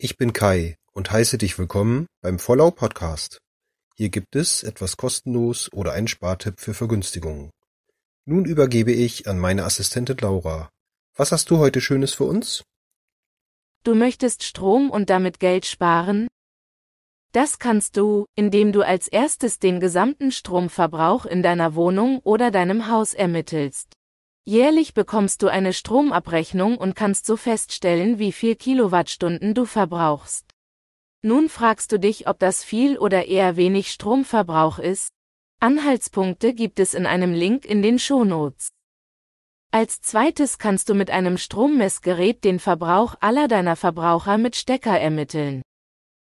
Ich bin Kai und heiße dich willkommen beim Vollau Podcast. Hier gibt es etwas kostenlos oder einen Spartipp für Vergünstigungen. Nun übergebe ich an meine Assistentin Laura. Was hast du heute Schönes für uns? Du möchtest Strom und damit Geld sparen? Das kannst du, indem du als erstes den gesamten Stromverbrauch in deiner Wohnung oder deinem Haus ermittelst. Jährlich bekommst du eine Stromabrechnung und kannst so feststellen, wie viel Kilowattstunden du verbrauchst. Nun fragst du dich, ob das viel oder eher wenig Stromverbrauch ist? Anhaltspunkte gibt es in einem Link in den Shownotes. Als zweites kannst du mit einem Strommessgerät den Verbrauch aller deiner Verbraucher mit Stecker ermitteln.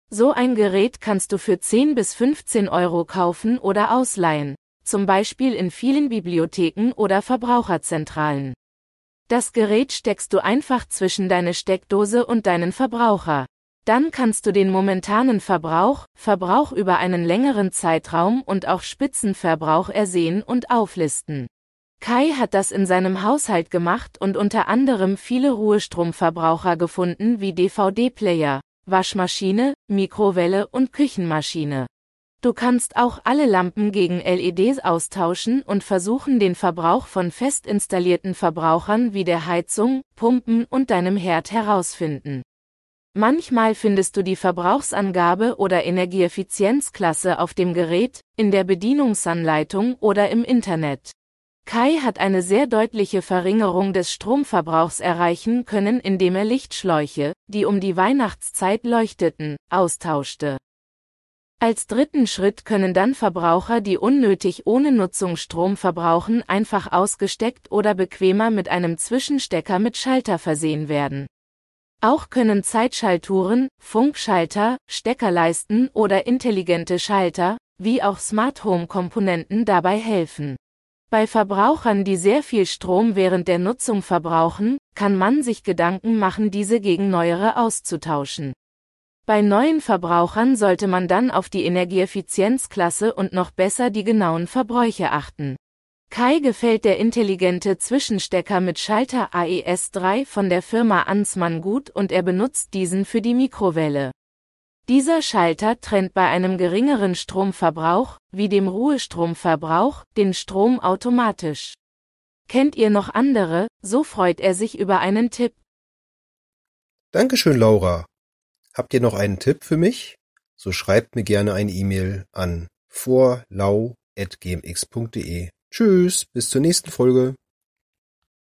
So ein Gerät kannst du für 10 bis 15 Euro kaufen oder ausleihen zum Beispiel in vielen Bibliotheken oder Verbraucherzentralen. Das Gerät steckst du einfach zwischen deine Steckdose und deinen Verbraucher. Dann kannst du den momentanen Verbrauch, Verbrauch über einen längeren Zeitraum und auch Spitzenverbrauch ersehen und auflisten. Kai hat das in seinem Haushalt gemacht und unter anderem viele Ruhestromverbraucher gefunden wie DVD-Player, Waschmaschine, Mikrowelle und Küchenmaschine. Du kannst auch alle Lampen gegen LEDs austauschen und versuchen den Verbrauch von fest installierten Verbrauchern wie der Heizung, Pumpen und deinem Herd herausfinden. Manchmal findest du die Verbrauchsangabe oder Energieeffizienzklasse auf dem Gerät, in der Bedienungsanleitung oder im Internet. Kai hat eine sehr deutliche Verringerung des Stromverbrauchs erreichen können, indem er Lichtschläuche, die um die Weihnachtszeit leuchteten, austauschte. Als dritten Schritt können dann Verbraucher, die unnötig ohne Nutzung Strom verbrauchen, einfach ausgesteckt oder bequemer mit einem Zwischenstecker mit Schalter versehen werden. Auch können Zeitschalturen, Funkschalter, Steckerleisten oder intelligente Schalter, wie auch Smart Home Komponenten dabei helfen. Bei Verbrauchern, die sehr viel Strom während der Nutzung verbrauchen, kann man sich Gedanken machen, diese gegen neuere auszutauschen. Bei neuen Verbrauchern sollte man dann auf die Energieeffizienzklasse und noch besser die genauen Verbräuche achten. Kai gefällt der intelligente Zwischenstecker mit Schalter AES3 von der Firma Ansmann gut und er benutzt diesen für die Mikrowelle. Dieser Schalter trennt bei einem geringeren Stromverbrauch, wie dem Ruhestromverbrauch, den Strom automatisch. Kennt ihr noch andere, so freut er sich über einen Tipp. Dankeschön, Laura. Habt ihr noch einen Tipp für mich? So schreibt mir gerne eine E-Mail an vorlau.gmx.de. Tschüss, bis zur nächsten Folge.